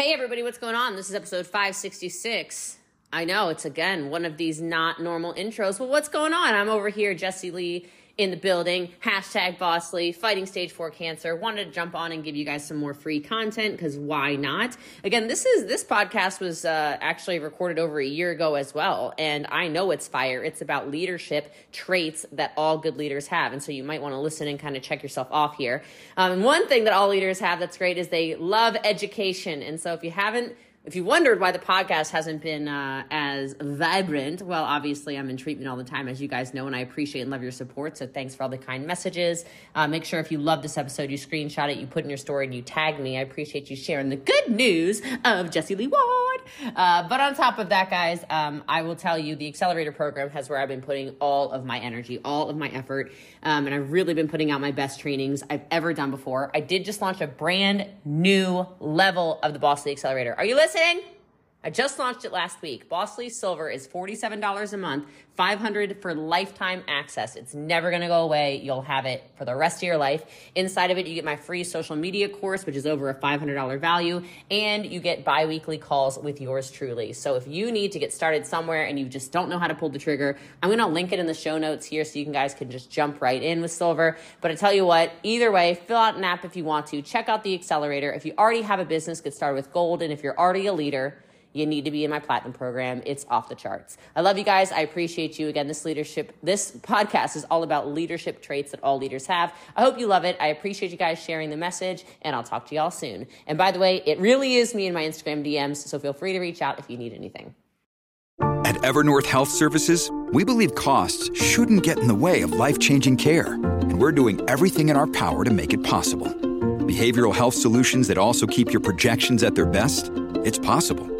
Hey, everybody, what's going on? This is episode 566. I know it's again one of these not normal intros, but what's going on? I'm over here, Jessie Lee in the building. Hashtag Bosslee, fighting stage four cancer. Wanted to jump on and give you guys some more free content because why not? Again, this is this podcast was uh, actually recorded over a year ago as well, and I know it's fire. It's about leadership traits that all good leaders have, and so you might want to listen and kind of check yourself off here. Um, one thing that all leaders have that's great is they love education, and so if you haven't if you wondered why the podcast hasn't been uh, as vibrant, well, obviously I'm in treatment all the time, as you guys know, and I appreciate and love your support. So thanks for all the kind messages. Uh, make sure if you love this episode, you screenshot it, you put in your story, and you tag me. I appreciate you sharing the good news of Jessie Lee Ward. Uh, but on top of that, guys, um, I will tell you the accelerator program has where I've been putting all of my energy, all of my effort, um, and I've really been putting out my best trainings I've ever done before. I did just launch a brand new level of the Bosslee Accelerator. Are you listening? I just launched it last week. Bosslee Silver is $47 a month, 500 for lifetime access. It's never going to go away. You'll have it for the rest of your life. Inside of it, you get my free social media course, which is over a $500 value, and you get bi-weekly calls with yours truly. So if you need to get started somewhere and you just don't know how to pull the trigger, I'm going to link it in the show notes here so you guys can just jump right in with Silver. But I tell you what, either way, fill out an app if you want to. Check out the accelerator. If you already have a business, get started with gold. And if you're already a leader, you need to be in my platinum program. It's off the charts. I love you guys. I appreciate you. Again, this leadership, this podcast is all about leadership traits that all leaders have. I hope you love it. I appreciate you guys sharing the message, and I'll talk to y'all soon. And by the way, it really is me in my Instagram DMs, so feel free to reach out if you need anything. At Evernorth Health Services, we believe costs shouldn't get in the way of life changing care, and we're doing everything in our power to make it possible. Behavioral health solutions that also keep your projections at their best? It's possible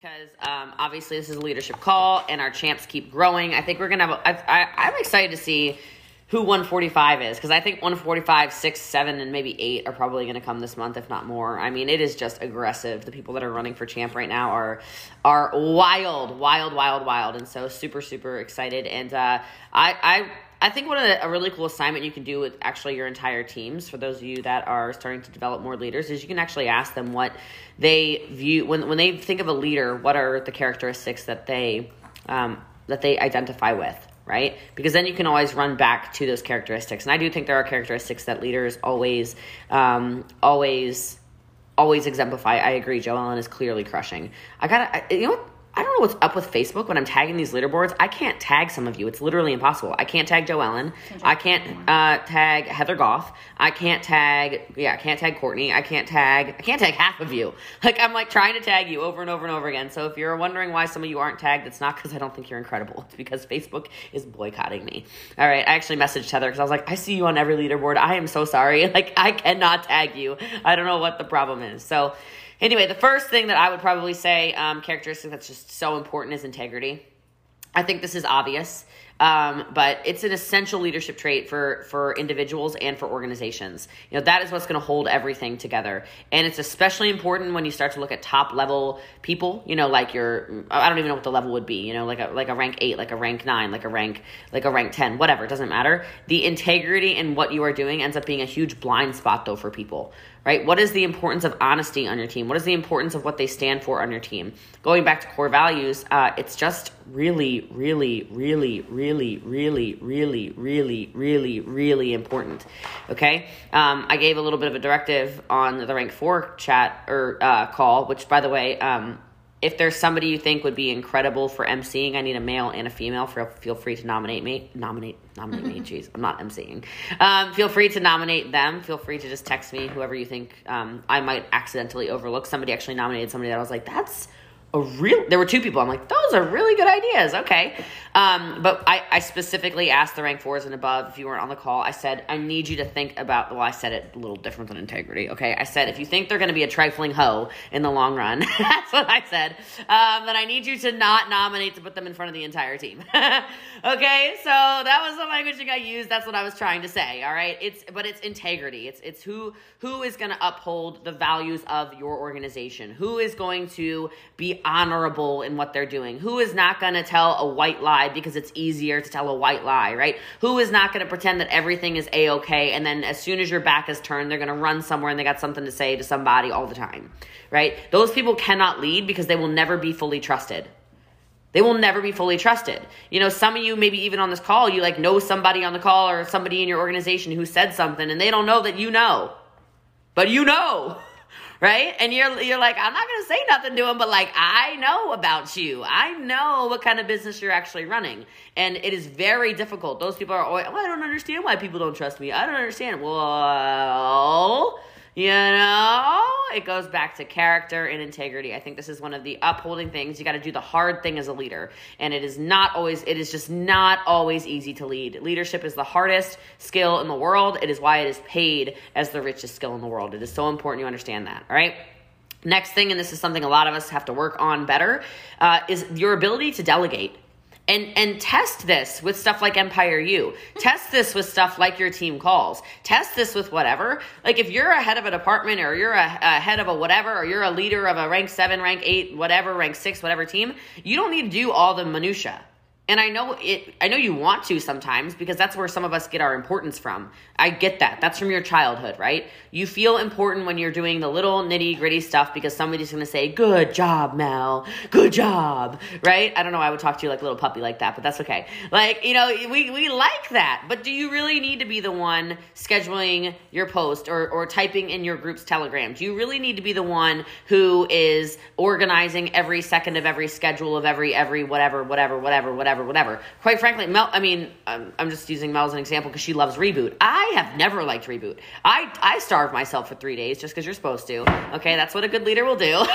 because um, obviously this is a leadership call and our champs keep growing. I think we're gonna have. A, I, I, I'm excited to see who 145 is because I think 145, 6, 7, and maybe 8 are probably to come this month, if not more. I mean, it is just aggressive. The people that are running for champ right now are are wild, wild, wild, wild, and so super, super excited. And uh, I, I I think one of the, a really cool assignment you can do with actually your entire teams for those of you that are starting to develop more leaders is you can actually ask them what they view when when they think of a leader, what are the characteristics that they um, that they identify with, right? Because then you can always run back to those characteristics. And I do think there are characteristics that leaders always um, always always exemplify. I agree. Joe Ellen is clearly crushing. I gotta, you know what? I don't know what's up with Facebook when I'm tagging these leaderboards. I can't tag some of you. It's literally impossible. I can't tag Joe Ellen. I can't uh, tag Heather Goff. I can't tag, yeah, I can't tag Courtney. I can't tag, I can't tag half of you. Like, I'm like trying to tag you over and over and over again. So if you're wondering why some of you aren't tagged, it's not because I don't think you're incredible. It's because Facebook is boycotting me. All right. I actually messaged Heather because I was like, I see you on every leaderboard. I am so sorry. Like, I cannot tag you. I don't know what the problem is. So, Anyway, the first thing that I would probably say, um, characteristic that's just so important is integrity. I think this is obvious. Um, but it's an essential leadership trait for for individuals and for organizations. You know that is what's going to hold everything together, and it's especially important when you start to look at top level people. You know, like your I don't even know what the level would be. You know, like a like a rank eight, like a rank nine, like a rank like a rank ten, whatever. It doesn't matter. The integrity in what you are doing ends up being a huge blind spot though for people right? What is the importance of honesty on your team? What is the importance of what they stand for on your team? Going back to core values, uh, it's just really, really, really, really, really, really, really, really, really important. Okay, um, I gave a little bit of a directive on the rank four chat or uh, call, which by the way. Um, if there's somebody you think would be incredible for emceeing, I need a male and a female. Feel, feel free to nominate me. Nominate, nominate me. Jeez, I'm not emceeing. Um, feel free to nominate them. Feel free to just text me whoever you think um, I might accidentally overlook. Somebody actually nominated somebody that I was like, that's a real there were two people. I'm like those are really good ideas. Okay. Um, but I, I specifically asked the rank fours and above if you weren't on the call. I said i need you to think about well i said it a little different than integrity okay? I said if you think they're going to be a trifling hoe in the long run that's what i said um, then i need you to not nominate to put them in front of the entire team okay? So that was the language i used. That's what i was trying to say all right? It's but it's integrity. It's it's who who is going to uphold the values of your organization. Who is going to be honorable in what they're doing? Who is not going to tell a white lie because it's easier to tell a white lie, right? Who is not going to pretend that everything is a okay and then as soon as your back is turned, they're going to run somewhere and they got something to say to somebody all the time, right? Those people cannot lead because they will never be fully trusted. They will never be fully trusted. You know, some of you, maybe even on this call, you like know somebody on the call or somebody in your organization who said something and they don't know that you know. But you know. Right? And you're you're like, I'm not gonna say nothing to him, but like I know about you. I know what kind of business you're actually running, and it is very difficult. Those people are always, I don't understand why people don't trust me. I don't understand. Well you know, it goes back to character and integrity. I think this is one of the upholding things. You got to do the hard thing as a leader. And it is not always, it is just not always easy to lead. Leadership is the hardest skill in the world. It is why it is paid as the richest skill in the world. It is so important you understand that, all right? Next thing, and this is something a lot of us have to work on better, uh, is your ability to delegate and and test this with stuff like empire u. Test this with stuff like your team calls. Test this with whatever. Like if you're a head of a department or you're a, a, head of a whatever or you're a leader of a rank 7 rank 8 whatever rank 6 whatever team you don't need to do all the minutia and I know it I know you want to sometimes because that's where some of us get our importance from. I get that. That's from your childhood, right? You feel important when you're doing the little nitty-gritty stuff because somebody's going to say, "Good job, Mel. Good job." Right? I don't know why I would talk to you like a little puppy like that, but that's okay. Like, you know, we we like that. But do you really need to be the one scheduling your post or or typing in your group's telegram? Do you really need to be the one who is organizing every second of every schedule of every every whatever whatever whatever whatever whatever, whatever. Quite frankly, Mel, I mean, I'm, I'm just using Mel as an example because she loves Reboot. I have never liked Reboot. I, I starve myself for three days just because you're supposed to. Okay, that's what a good leader will do. okay,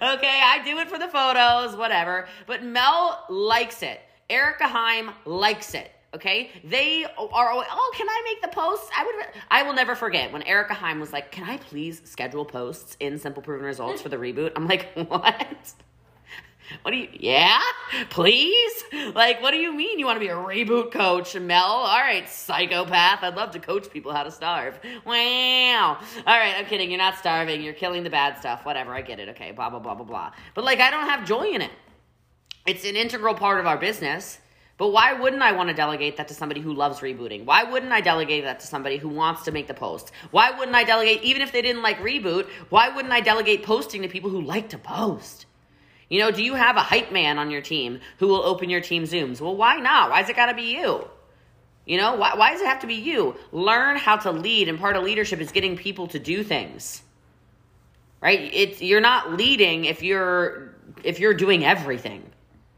I do it for the photos, whatever. But Mel likes it. Erica Heim likes it. Okay, they are. Oh, can I make the posts? I would. I will never forget when Erica Heim was like, "Can I please schedule posts in Simple Proven Results for the reboot?" I'm like, "What?" What do you, yeah, please? Like, what do you mean you want to be a reboot coach, Mel? All right, psychopath. I'd love to coach people how to starve. Wow. All right, I'm kidding. You're not starving. You're killing the bad stuff. Whatever. I get it. Okay, blah, blah, blah, blah, blah. But, like, I don't have joy in it. It's an integral part of our business. But why wouldn't I want to delegate that to somebody who loves rebooting? Why wouldn't I delegate that to somebody who wants to make the post? Why wouldn't I delegate, even if they didn't like reboot, why wouldn't I delegate posting to people who like to post? You know, do you have a hype man on your team who will open your team Zooms? Well, why not? Why's it got to be you? You know, why, why does it have to be you? Learn how to lead, and part of leadership is getting people to do things. Right? It's you're not leading if you're if you're doing everything.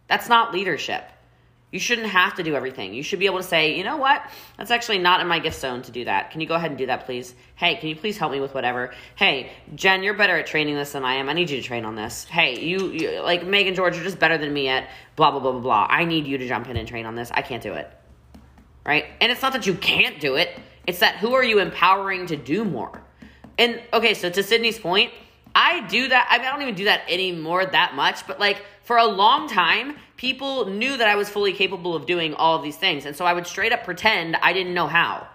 That's not leadership. You shouldn't have to do everything. You should be able to say, you know what? That's actually not in my gift zone to do that. Can you go ahead and do that, please? Hey, can you please help me with whatever? Hey, Jen, you're better at training this than I am. I need you to train on this. Hey, you, you like Megan George, you're just better than me at blah, blah, blah, blah, blah. I need you to jump in and train on this. I can't do it. Right? And it's not that you can't do it, it's that who are you empowering to do more? And okay, so to Sydney's point, I do that. I, mean, I don't even do that anymore that much, but like for a long time, people knew that I was fully capable of doing all of these things. And so I would straight up pretend I didn't know how.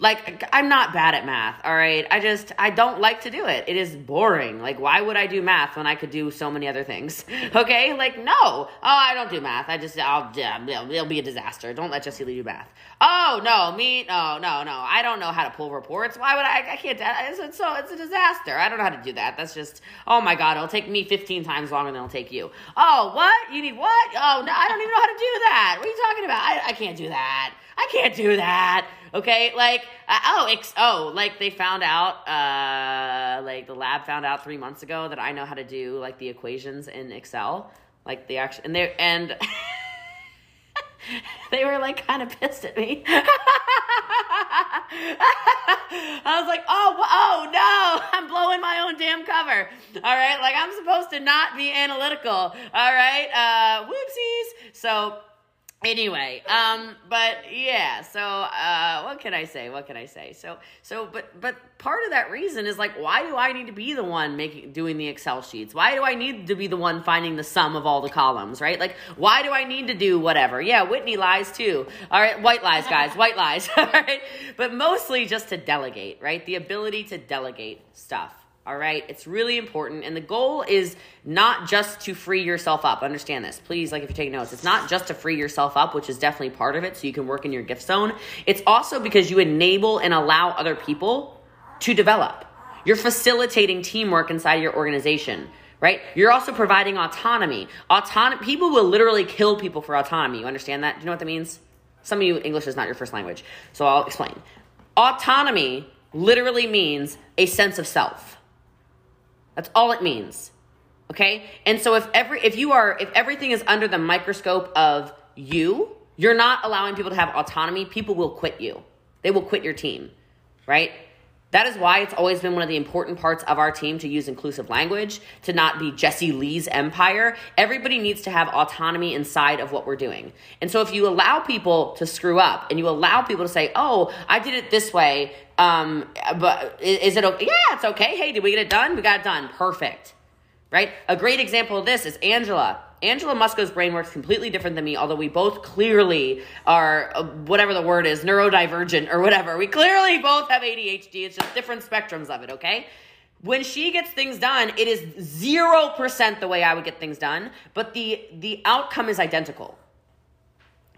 Like, I'm not bad at math, all right? I just, I don't like to do it. It is boring. Like, why would I do math when I could do so many other things? Okay? Like, no. Oh, I don't do math. I just, I'll, yeah, it'll be a disaster. Don't let Jessie Lee do math. Oh, no, me, no, no, no. I don't know how to pull reports. Why would I, I can't, it's, so, it's a disaster. I don't know how to do that. That's just, oh my God, it'll take me 15 times longer than it'll take you. Oh, what? You need what? Oh, no, I don't even know how to do that. What are you talking about? I, I can't do that. I can't do that. Okay, like uh, oh, ex- oh, like they found out, uh, like the lab found out three months ago that I know how to do like the equations in Excel, like the actual, and they and they were like kind of pissed at me. I was like, oh, oh no, I'm blowing my own damn cover. All right, like I'm supposed to not be analytical. All right, uh, whoopsies. So anyway um but yeah so uh what can i say? What can i say? So so but but part of that reason is like why do i need to be the one making doing the excel sheets? Why do i need to be the one finding the sum of all the columns right? Like why do i need to do whatever? Yeah whitney lies too. All right white lies guys white lies all right? But mostly just to delegate right? The ability to delegate stuff all right. It's really important. And the goal is not just to free yourself up. Understand this. Please, like if you're taking notes, it's not just to free yourself up, which is definitely part of it, so you can work in your gift zone. It's also because you enable and allow other people to develop. You're facilitating teamwork inside your organization right? You're also providing autonomy. Autonomy people will literally kill people for autonomy. You understand that? Do you know what that means? Some of you English is not your first language. So I'll explain. Autonomy literally means a sense of self. That's all it means. Okay? And so if every if you are if everything is under the microscope of you, you're not allowing people to have autonomy, people will quit you. They will quit your team. Right? That is why it's always been one of the important parts of our team to use inclusive language, to not be Jessie Lee's empire. Everybody needs to have autonomy inside of what we're doing. And so if you allow people to screw up and you allow people to say, oh, I did it this way, um, but is it okay? Yeah, it's okay. Hey, did we get it done? We got it done. Perfect. Right? A great example of this is Angela. Angela Musco's brain works completely different than me, although we both clearly are, uh, whatever the word is, neurodivergent or whatever. We clearly both have ADHD. It's just different spectrums of it, okay? When she gets things done, it is 0% the way I would get things done, but the, the outcome is identical.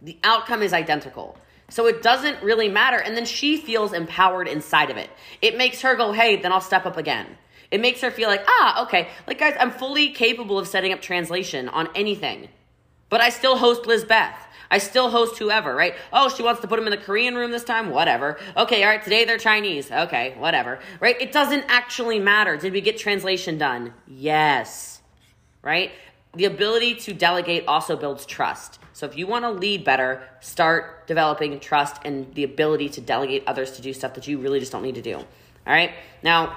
The outcome is identical. So it doesn't really matter. And then she feels empowered inside of it. It makes her go, hey, then I'll step up again. It makes her feel like, ah, okay. Like, guys, I'm fully capable of setting up translation on anything. But I still host Lizbeth. I still host whoever, right? Oh, she wants to put them in the Korean room this time? Whatever. Okay, all right, today they're Chinese. Okay, whatever. Right? It doesn't actually matter. Did we get translation done? Yes. Right? The ability to delegate also builds trust. So if you want to lead better, start developing trust and the ability to delegate others to do stuff that you really just don't need to do. All right? Now,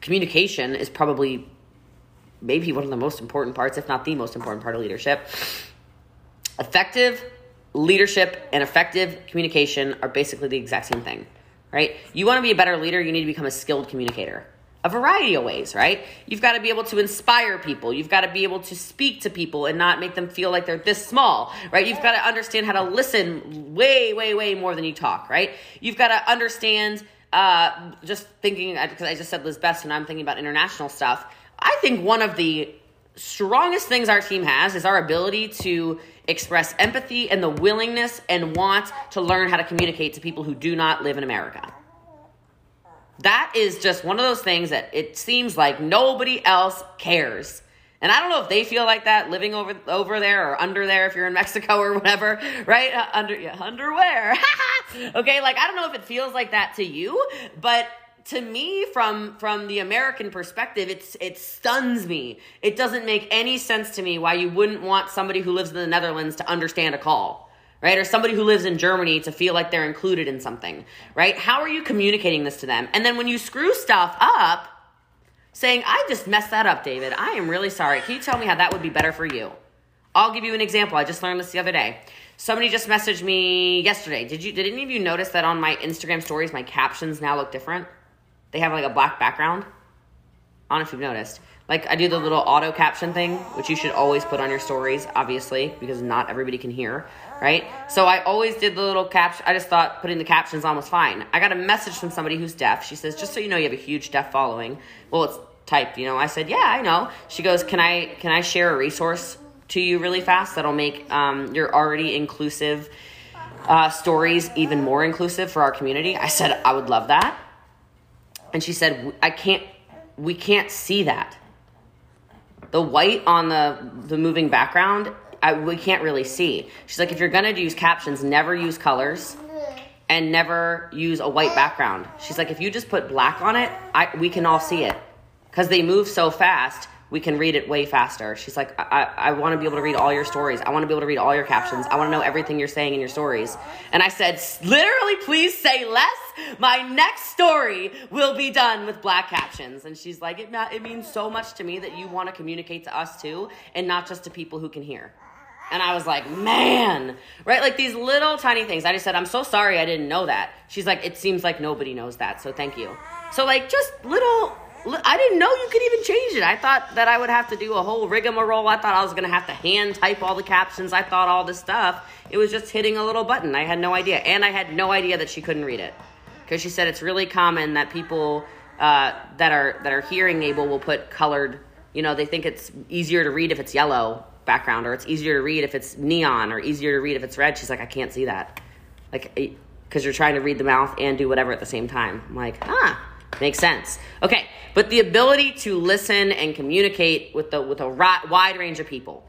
communication is probably maybe one of the most important parts, if not the most important part of leadership. Effective leadership and effective communication are basically the exact same thing, right? You want to be a better leader, you need to become a skilled communicator a variety of ways, right? You've got to be able to inspire people. You've got to be able to speak to people and not make them feel like they're this small, right? You've got to understand how to listen way, way, way more than you talk, right? You've got to understand, uh, just thinking, because I just said Liz Best and I'm thinking about international stuff. I think one of the strongest things our team has is our ability to express empathy and the willingness and want to learn how to communicate to people who do not live in America that is just one of those things that it seems like nobody else cares. And I don't know if they feel like that living over over there or under there if you're in Mexico or whatever, right? Uh, under yeah, underwear. okay, like I don't know if it feels like that to you, but to me from from the American perspective, it's it stuns me. It doesn't make any sense to me why you wouldn't want somebody who lives in the Netherlands to understand a call right? Or somebody who lives in Germany to feel like they're included in something, right? How are you communicating this to them? And then when you screw stuff up, saying, I just messed that up, David. I am really sorry. Can you tell me how that would be better for you? I'll give you an example. I just learned this the other day. Somebody just messaged me yesterday. Did you did any of you notice that on my Instagram stories my captions now look different? They have like a black background. I don't know if you've noticed. Like I do the little auto caption thing, which you should always put on your stories, obviously, because not everybody can hear, right? So I always did the little caption. I just thought putting the captions on was fine. I got a message from somebody who's deaf. She says, "Just so you know, you have a huge deaf following." Well, it's typed, you know. I said, "Yeah, I know." She goes, "Can I can I share a resource to you really fast that'll make um, your already inclusive uh, stories even more inclusive for our community?" I said, "I would love that." And she said, "I can't. We can't see that." the white on the the moving background I, we can't really see she's like if you're gonna use captions never use colors and never use a white background. She's like, if you just put black on it, I, we can all see it because they move so fast. We can read it way faster. She's like, I, I, I want to be able to read all your stories. I want to be able to read all your captions. I want to know everything you're saying in your stories. And I said, literally, please say less. My next story will be done with black captions. And she's like, it, it means so much to me that you want to communicate to us too, and not just to people who can hear. And I was like, man, right? Like these little tiny things. I just said, I'm so sorry I didn't know that. She's like, it seems like nobody knows that, so thank you. So, like, just little, I didn't know you could even change it. I thought that I would have to do a whole rigmarole. I thought I was gonna have to hand type all the captions. I thought all this stuff. It was just hitting a little button. I had no idea. And I had no idea that she couldn't read it. Because she said it's really common that people uh, that are that are hearing able will put colored you know they think it's easier to read if it's yellow background or it's easier to read if it's neon or easier to read if it's red. She's like, I can't see that. Like, because you're trying to read the mouth and do whatever at the same time. I'm like, ah, makes sense. Okay, but the ability to listen and communicate with the with a wide range of people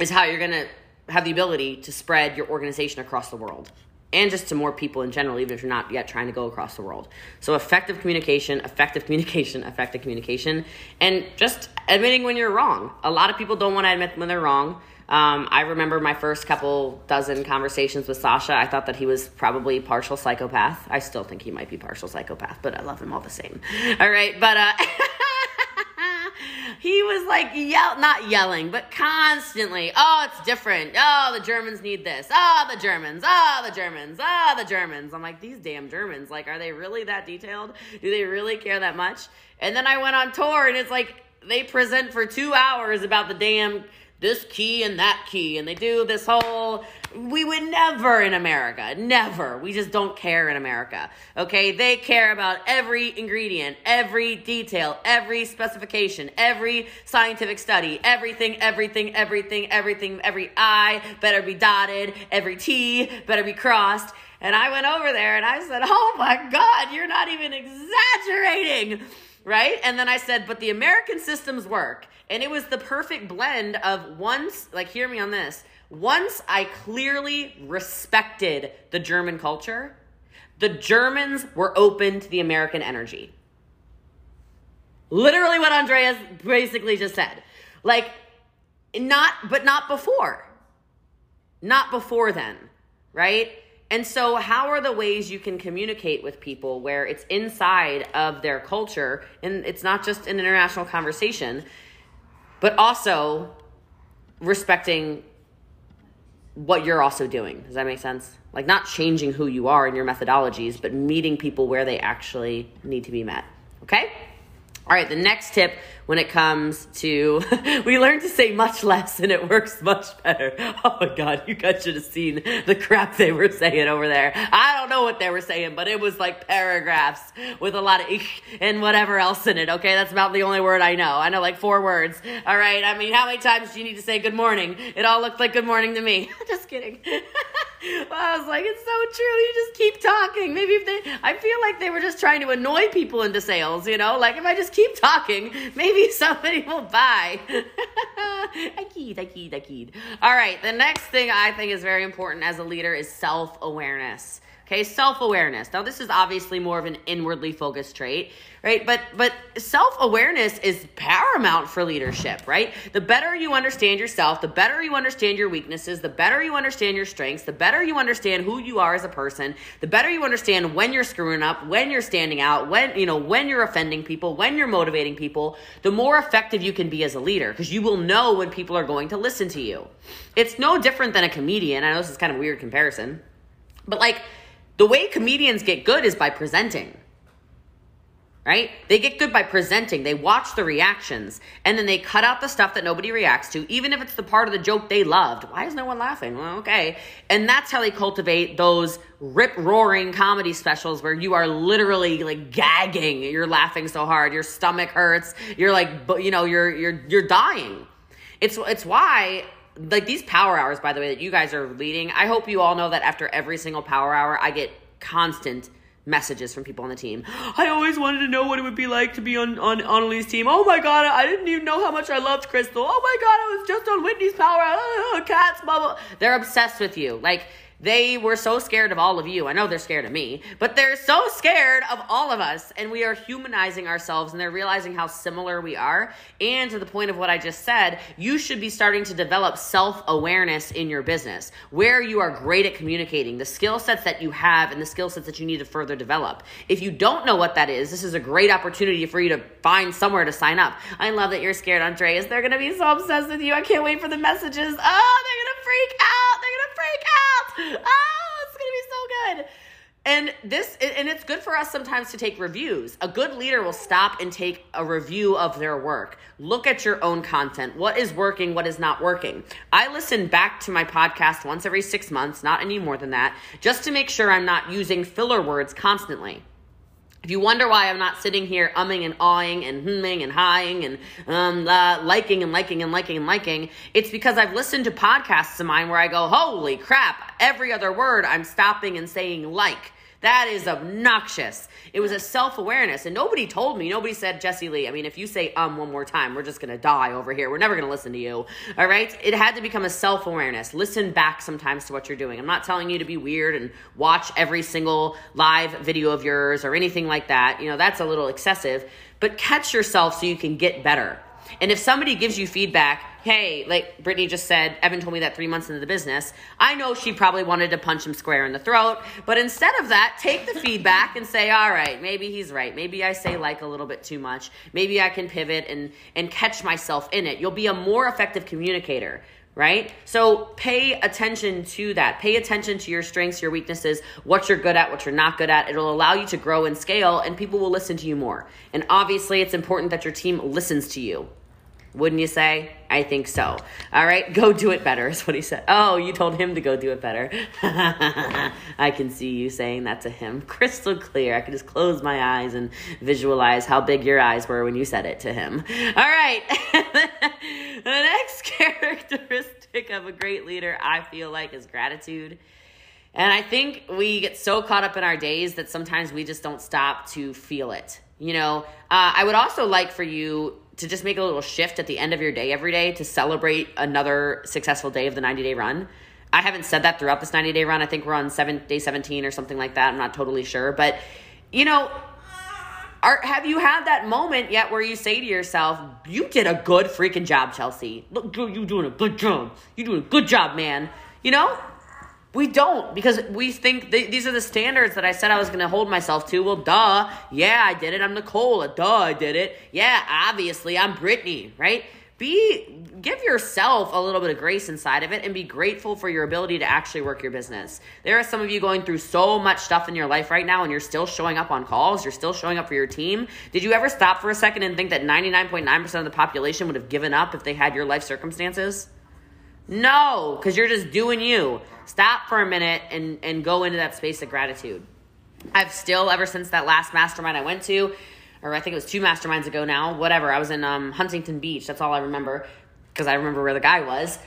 is how you're gonna have the ability to spread your organization across the world and just to more people in general, even if you're not yet trying to go across the world. So, effective communication, effective communication, effective communication, and just admitting when you're wrong. A lot of people don't want to admit when they're wrong. Um, I remember my first couple dozen conversations with Sasha. I thought that he was probably partial psychopath. I still think he might be partial psychopath, but I love him all the same. All right, but uh, he was like yell not yelling but constantly oh it's different. Oh the germans need this. Oh the germans. Oh the germans. Oh the germans. I'm like these damn germans like are they really that detailed? Do they really care that much? And then i went on tour and it's like they present for two hours about the damn this key and that key and they do this whole we would never in america never we just don't care in america okay? They care about every ingredient every detail every specification every scientific study everything everything everything everything every i better be dotted every t better be crossed. And i went over there and i said oh my god you're not even exaggerating right? And then i said but the american systems work and it was the perfect blend of once, like, hear me on this. Once I clearly respected the German culture, the Germans were open to the American energy. Literally what Andreas basically just said. Like, not, but not before. Not before then, right? And so, how are the ways you can communicate with people where it's inside of their culture and it's not just an international conversation? But also respecting what you're also doing. Does that make sense? Like not changing who you are in your methodologies, but meeting people where they actually need to be met. Okay? All right, the next tip when it comes to we learn to say much less and it works much better. Oh my god, you guys should have seen the crap they were saying over there. I don't know what they were saying, but it was like paragraphs with a lot of and whatever else in it. Okay, that's about the only word I know. I know like four words. All right, I mean, how many times do you need to say good morning? It all looked like good morning to me. Just kidding. I was like, it's so true. You just keep talking. Maybe if they, I feel like they were just trying to annoy people into sales, you know? Like if I just keep talking, maybe somebody will buy. All right, the next thing I think is very important as a leader is self awareness. Okay, self-awareness. Now this is obviously more of an inwardly focused trait, right? But but self-awareness is paramount for leadership, right? The better you understand yourself, the better you understand your weaknesses, the better you understand your strengths, the better you understand who you are as a person, the better you understand when you're screwing up, when you're standing out, when you know, when you're offending people, when you're motivating people, the more effective you can be as a leader because you will know when people are going to listen to you. It's no different than a comedian. I know this is kind of weird comparison. But like the way comedians get good is by presenting. Right? They get good by presenting. They watch the reactions and then they cut out the stuff that nobody reacts to, even if it's the part of the joke they loved. Why is no one laughing? Well, okay. And that's how they cultivate those rip roaring comedy specials where you are literally like gagging. You're laughing so hard, your stomach hurts. You're like, you know, you're you're you're dying. It's it's why like these power hours, by the way, that you guys are leading, I hope you all know that after every single power hour, I get constant messages from people on the team. I always wanted to know what it would be like to be on on Annalie's team. Oh my god, I didn't even know how much I loved Crystal. Oh my god, I was just on Whitney's power. Oh, cats, blah. They're obsessed with you. Like they were so scared of all of you. I know they're scared of me, but they're so scared of all of us. And we are humanizing ourselves and they're realizing how similar we are. And to the point of what I just said, you should be starting to develop self awareness in your business where you are great at communicating, the skill sets that you have, and the skill sets that you need to further develop. If you don't know what that is, this is a great opportunity for you to find somewhere to sign up. I love that you're scared, Andreas. They're going to be so obsessed with you. I can't wait for the messages. Oh, they're going to freak out. They're to freak out oh, it's gonna be so good. And this, and it's good for us sometimes to take reviews. A good leader will stop and take a review of their work. Look at your own content. What is working? What is not working? I listen back to my podcast once every six months, not any more than that, just to make sure I'm not using filler words constantly. If you wonder why I'm not sitting here umming and awing and hmming and highing and um, uh, liking and liking and liking and liking, it's because I've listened to podcasts of mine where I go, holy crap, every other word I'm stopping and saying like. That is obnoxious. It was a self awareness, and nobody told me. Nobody said, Jessie Lee. I mean, if you say um one more time, we're just gonna die over here. We're never gonna listen to you. All right? It had to become a self awareness. Listen back sometimes to what you're doing. I'm not telling you to be weird and watch every single live video of yours or anything like that. You know, that's a little excessive, but catch yourself so you can get better. And if somebody gives you feedback, hey, like Brittany just said, Evan told me that three months into the business, I know she probably wanted to punch him square in the throat. But instead of that, take the feedback and say, all right, maybe he's right. Maybe I say like a little bit too much. Maybe I can pivot and, and catch myself in it. You'll be a more effective communicator right? So pay attention to that. Pay attention to your strengths, your weaknesses, what you're good at, what you're not good at. It'll allow you to grow and scale, and people will listen to you more. And obviously, it's important that your team listens to you. Wouldn't you say? I think so. All right, go do it better, is what he said. Oh, you told him to go do it better. I can see you saying that to him crystal clear. I could just close my eyes and visualize how big your eyes were when you said it to him. All right, the next characteristic of a great leader, I feel like, is gratitude. And I think we get so caught up in our days that sometimes we just don't stop to feel it. You know, uh, I would also like for you to just make a little shift at the end of your day every day to celebrate another successful day of the 90 day run. I haven't said that throughout this 90 day run. I think we're on seven, day 17 or something like that. I'm not totally sure. But, you know, are, have you had that moment yet where you say to yourself, you did a good freaking job, Chelsea? Look, you're doing a good job. You're doing a good job, man. You know? We don't because we think th- these are the standards that I said I was going to hold myself to. Well, duh. Yeah, I did it. I'm Nicole. Duh, I did it. Yeah, obviously, I'm Brittany, right? Be give yourself a little bit of grace inside of it and be grateful for your ability to actually work your business. There are some of you going through so much stuff in your life right now and you're still showing up on calls, you're still showing up for your team. Did you ever stop for a second and think that 99.9% of the population would have given up if they had your life circumstances? No, because you're just doing you. Stop for a minute and, and go into that space of gratitude. I've still, ever since that last mastermind I went to, or I think it was two masterminds ago now, whatever, I was in um, Huntington Beach. That's all I remember because I remember where the guy was.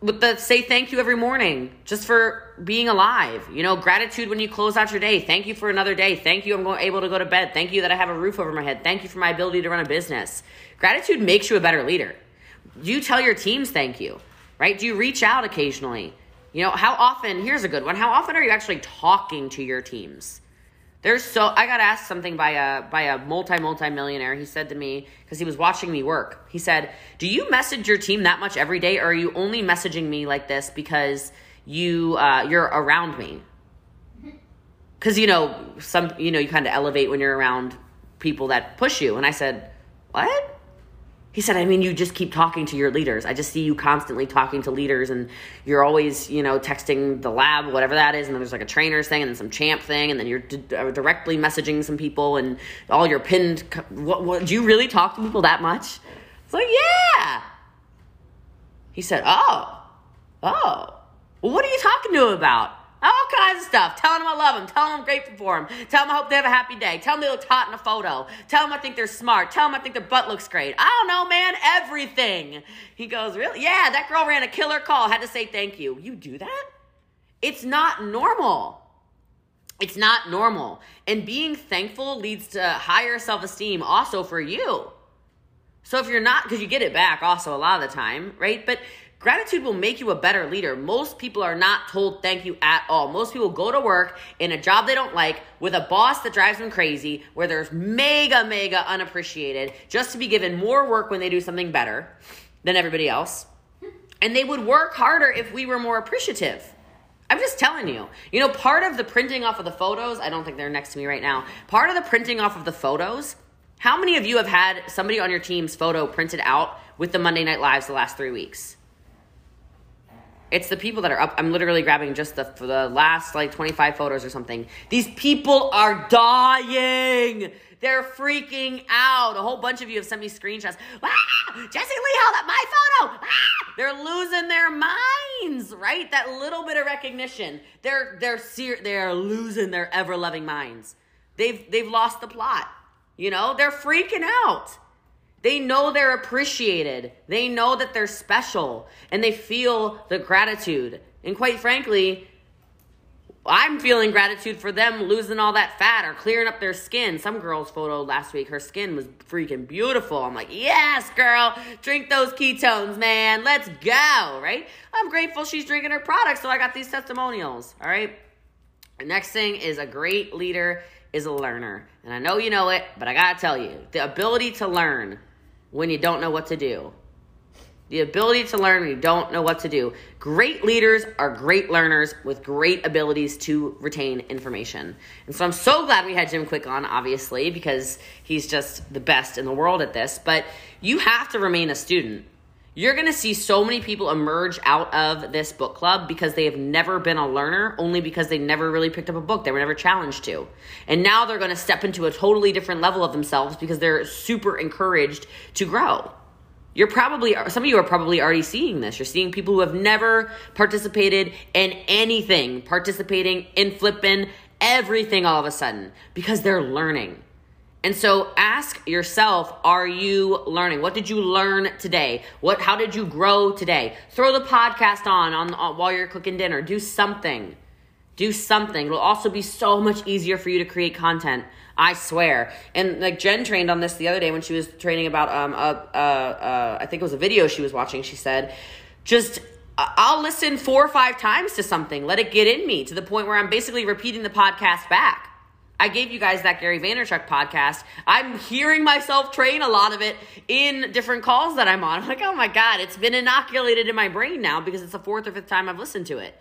But the say thank you every morning just for being alive. You know, gratitude when you close out your day. Thank you for another day. Thank you I'm able to go to bed. Thank you that I have a roof over my head. Thank you for my ability to run a business. Gratitude makes you a better leader. You tell your teams thank you right? Do you reach out occasionally? You know, how often, here's a good one. How often are you actually talking to your teams? There's so I got asked something by a by a multi multi millionaire. He said to me because he was watching me work. He said, "Do you message your team that much every day, or are you only messaging me like this because you uh, you're around me?" Because you know some you know you kind of elevate when you're around people that push you. And I said, "What?" He said, I mean, you just keep talking to your leaders. I just see you constantly talking to leaders, and you're always, you know, texting the lab, whatever that is, and then there's like a trainers thing, and then some champ thing, and then you're uh, directly messaging some people, and all your pinned. What, what, do you really talk to people that much? It's like, yeah. He said, oh, oh. Well, what are you talking to him about? Kinds of stuff. Telling them I love them. Telling them I'm grateful for them. Tell them I hope they have a happy day. Tell them they look hot in a photo. Tell them I think they're smart. Tell them I think their butt looks great. I don't know, man. Everything. He goes, Really? Yeah, that girl ran a killer call. Had to say thank you. You do that? It's not normal. It's not normal. And being thankful leads to higher self esteem also for you. So if you're not, because you get it back also a lot of the time, right? But Gratitude will make you a better leader. Most people are not told thank you at all. Most people go to work in a job they don't like with a boss that drives them crazy, where they're mega, mega unappreciated, just to be given more work when they do something better than everybody else. And they would work harder if we were more appreciative. I'm just telling you. You know, part of the printing off of the photos, I don't think they're next to me right now. Part of the printing off of the photos, how many of you have had somebody on your team's photo printed out with the Monday Night Lives the last three weeks? It's the people that are up. I'm literally grabbing just the the last like 25 photos or something. These people are dying. They're freaking out. A whole bunch of you have sent me screenshots. Ah, Jessie Lee held up my photo. Ah, they're losing their minds, right? That little bit of recognition. They're they're ser- they're losing their ever loving minds. They've they've lost the plot. You know, they're freaking out. They know they're appreciated. They know that they're special and they feel the gratitude. And quite frankly, I'm feeling gratitude for them losing all that fat or clearing up their skin. Some girl's photo last week, her skin was freaking beautiful. I'm like, yes, girl, drink those ketones, man. Let's go, right? I'm grateful she's drinking her product, so I got these testimonials, all right? The next thing is a great leader is a learner. And I know you know it, but I gotta tell you the ability to learn when you don't know what to do. The ability to learn when you don't know what to do. Great leaders are great learners with great abilities to retain information. And so I'm so glad we had Jim Kwik on, obviously, because he's just the best in the world at this. But you have to remain a student. You're going to see so many people emerge out of this book club because they have never been a learner, only because they never really picked up a book. They were never challenged to. And now they're going to step into a totally different level of themselves because they're super encouraged to grow. You're probably, some of you are probably already seeing this. You're seeing people who have never participated in anything, participating in flipping everything all of a sudden because they're learning. And so ask yourself, are you learning? What did you learn today? What how did you grow today? Throw the podcast on, on, on while you're cooking dinner. Do something. Do something. It'll also be so much easier for you to create content. I swear. And like Jen trained on this the other day when she was training about um uh, uh, uh I think it was a video she was watching. She said, just I'll listen four or five times to something, let it get in me to the point where I'm basically repeating the podcast back. I gave you guys that Gary Vaynerchuk podcast. I'm hearing myself train a lot of it in different calls that I'm on. I'm like, oh my God, it's been inoculated in my brain now because it's the fourth or fifth time I've listened to it.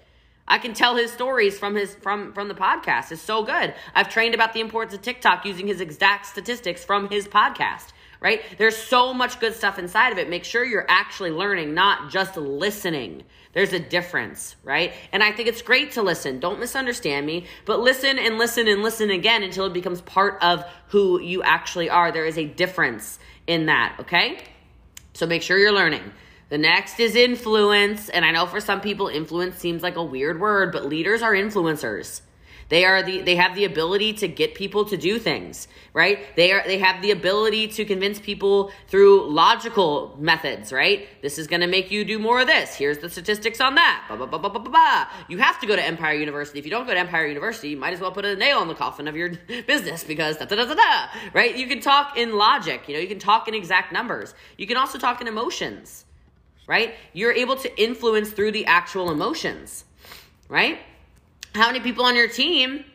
I can tell his stories from his from from the podcast. It's so good. I've trained about the importance of TikTok using his exact statistics from his podcast. Right? There's so much good stuff inside of it. Make sure you're actually learning, not just listening. There's a difference, right? And I think it's great to listen. Don't misunderstand me, but listen and listen and listen again until it becomes part of who you actually are. There is a difference in that, okay? So make sure you're learning. The next is influence. And I know for some people, influence seems like a weird word, but leaders are influencers. They are the they have the ability to get people to do things, right? They are they have the ability to convince people through logical methods, right? This is going to make you do more of this. Here's the statistics on that. Blah, blah, blah, blah, blah, blah. You have to go to Empire University. If you don't go to Empire University, you might as well put a nail in the coffin of your business because da da da da da, right? You can talk in logic, you know, you can talk in exact numbers. You can also talk in emotions right? You're able to influence through the actual emotions, right? How many people on your team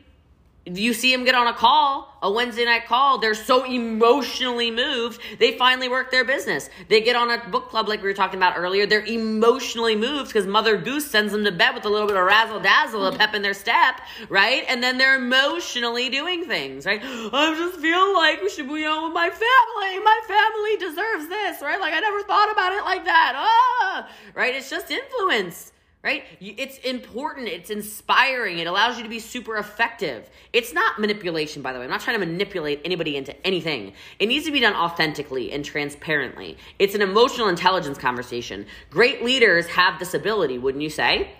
you see them get on a call, a Wednesday night call, they're so emotionally moved, they finally work their business. They get on a book club like we were talking about earlier, they're emotionally moved because Mother Goose sends them to bed with a little bit of razzle dazzle, a pep in their step, right? And then they're emotionally doing things, right? I just feel like we should be on with my family. My family deserves this, right? Like I never thought about it like that. Ah, right? It's just influence right? It's important. It's inspiring. It allows you to be super effective. It's not manipulation, by the way. I'm not trying to manipulate anybody into anything. It needs to be done authentically and transparently. It's an emotional intelligence conversation. Great leaders have this ability, wouldn't you say?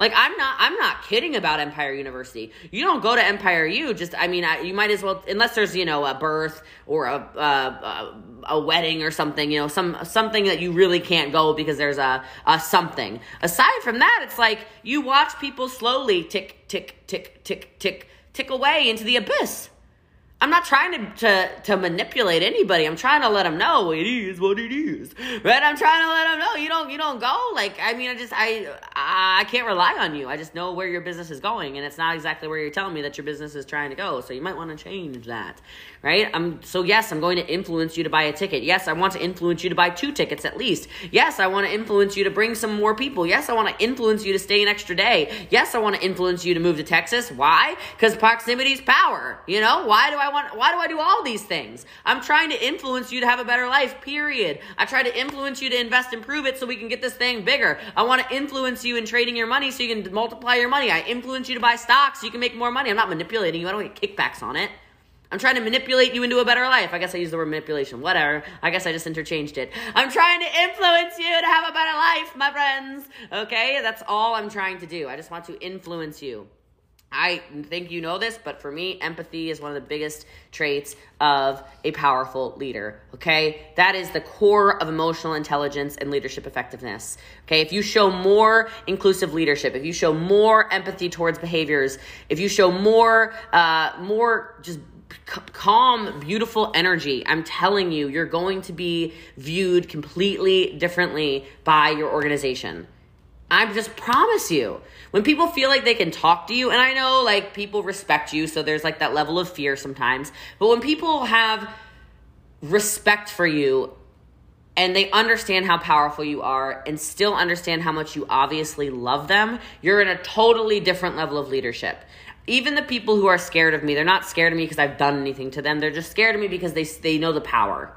Like I'm not I'm not kidding about Empire University. You don't go to Empire U just I mean I, you might as well unless there's you know a birth or a, a a wedding or something you know some something that you really can't go because there's a, a something. Aside from that, it's like you watch people slowly tick tick tick tick tick tick away into the abyss. I'm not trying to, to, to manipulate anybody. I'm trying to let them know it is what it is, right? I'm trying to let them know you don't you don't go like I mean I just I I can't rely on you. I just know where your business is going, and it's not exactly where you're telling me that your business is trying to go. So you might want to change that, right? I'm so yes, I'm going to influence you to buy a ticket. Yes, I want to influence you to buy two tickets at least. Yes, I want to influence you to bring some more people. Yes, I want to influence you to stay an extra day. Yes, I want to influence you to move to Texas. Why? Because proximity is power. You know why do I want why do I do all these things? I'm trying to influence you to have a better life, period. I try to influence you to invest and prove it so we can get this thing bigger. I want to influence you in trading your money so you can multiply your money. I influence you to buy stocks so you can make more money. I'm not manipulating you. I don't get kickbacks on it. I'm trying to manipulate you into a better life. I guess I used the word manipulation. Whatever. I guess I just interchanged it. I'm trying to influence you to have a better life, my friends. Okay? That's all I'm trying to do. I just want to influence you. I think you know this, but for me, empathy is one of the biggest traits of a powerful leader. Okay. That is the core of emotional intelligence and leadership effectiveness. Okay. If you show more inclusive leadership, if you show more empathy towards behaviors, if you show more, uh, more just calm, beautiful energy, I'm telling you, you're going to be viewed completely differently by your organization. I just promise you. When people feel like they can talk to you, and I know like people respect you, so there's like that level of fear sometimes, but when people have respect for you and they understand how powerful you are and still understand how much you obviously love them, you're in a totally different level of leadership. Even the people who are scared of me, they're not scared of me because I've done anything to them. They're just scared of me because they they know the power.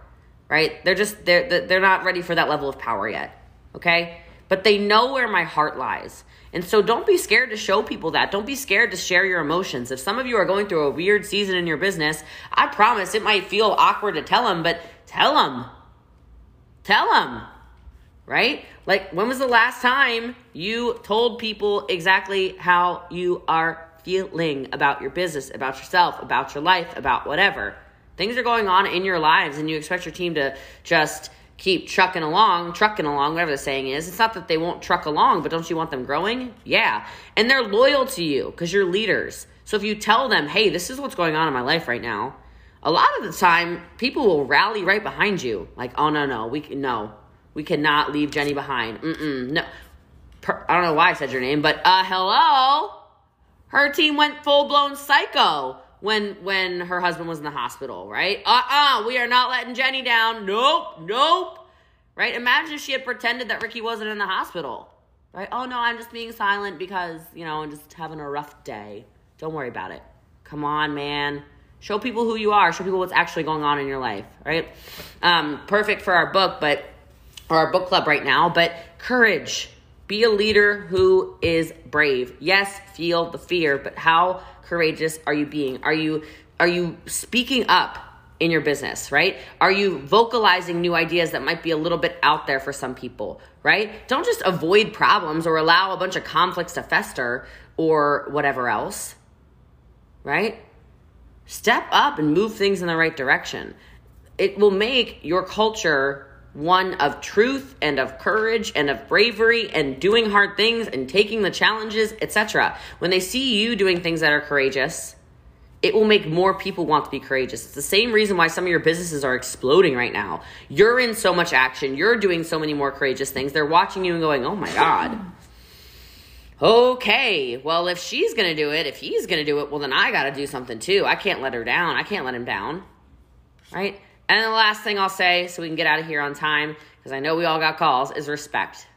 Right? They're just they're they're not ready for that level of power yet. Okay? But they know where my heart lies. And so don't be scared to show people that. Don't be scared to share your emotions. If some of you are going through a weird season in your business, I promise it might feel awkward to tell them, but tell them. Tell them. Right? Like, when was the last time you told people exactly how you are feeling about your business, about yourself, about your life, about whatever? Things are going on in your lives, and you expect your team to just keep trucking along, trucking along, whatever the saying is. It's not that they won't truck along, but don't you want them growing? Yeah. And they're loyal to you because you're leaders. So if you tell them, hey, this is what's going on in my life right now, a lot of the time people will rally right behind you. Like, oh no, no, we can no. We cannot leave Jenny behind. Mm-mm, no. Per, I don't know why I said your name, but uh hello. Her team went full blown psycho when when her husband was in the hospital, right? Uh-uh, we are not letting Jenny down. Nope, nope. Right? Imagine if she had pretended that Ricky wasn't in the hospital. Right? Oh no, I'm just being silent because, you know, I'm just having a rough day. Don't worry about it. Come on, man. Show people who you are. Show people what's actually going on in your life, right? Um, perfect for our book, but or our book club right now, but courage. Be a leader who is brave. Yes, feel the fear, but how courageous are you being? Are you are you speaking up in your business, right? Are you vocalizing new ideas that might be a little bit out there for some people, right? Don't just avoid problems or allow a bunch of conflicts to fester or whatever else, right? Step up and move things in the right direction. It will make your culture one of truth and of courage and of bravery and doing hard things and taking the challenges, etc. When they see you doing things that are courageous, it will make more people want to be courageous. It's the same reason why some of your businesses are exploding right now. You're in so much action, you're doing so many more courageous things. They're watching you and going, "Oh my god." Okay, well, if she's gonna do it, if he's gonna do it, well, then I gotta do something too. I can't let her down. I can't let him down. Right? And the last thing I'll say, so we can get out of here on time, because I know we all got calls, is respect.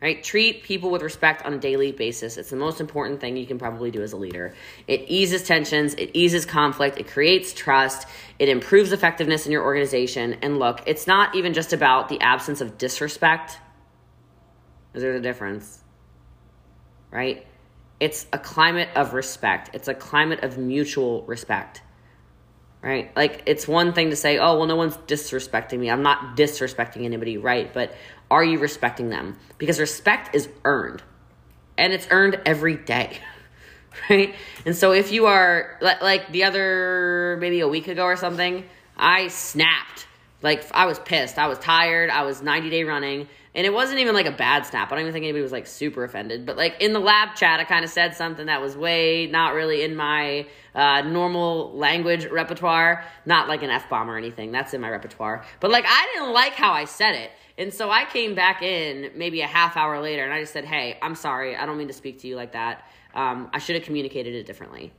Right? Treat people with respect on a daily basis. It's the most important thing you can probably do as a leader. It eases tensions, it eases conflict, it creates trust, it improves effectiveness in your organization. And look, it's not even just about the absence of disrespect. There's a difference. Right? It's a climate of respect. It's a climate of mutual respect right? Like it's one thing to say, "Oh, well no one's disrespecting me. I'm not disrespecting anybody," right? But are you respecting them? Because respect is earned. And it's earned every day. Right? And so if you are like the other maybe a week ago or something, I snapped Like I was pissed. I was tired. I was 90 day running. And it wasn't even like a bad snap. I don't even think anybody was like super offended. But like in the lab chat, I kind of said something that was way not really in my uh, normal language repertoire. Not like an F bomb or anything. That's in my repertoire. But like I didn't like how I said it. And so I came back in maybe a half hour later and I just said, hey, I'm sorry. I don't mean to speak to you like that. Um, I should have communicated it differently.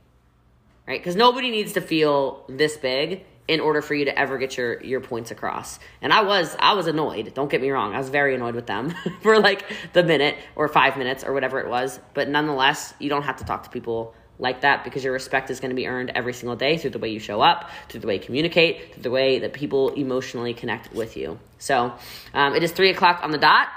Right? Because nobody needs to feel this big in order for you to ever get your your points across. And I was I was annoyed. Don't get me wrong. I was very annoyed with them for like the minute or 5 minutes or whatever it was, but nonetheless, you don't have to talk to people like that because your respect is going to be earned every single day through the way you show up, through the way you communicate, through the way that people emotionally connect with you. So um, it is three o'clock on the dot.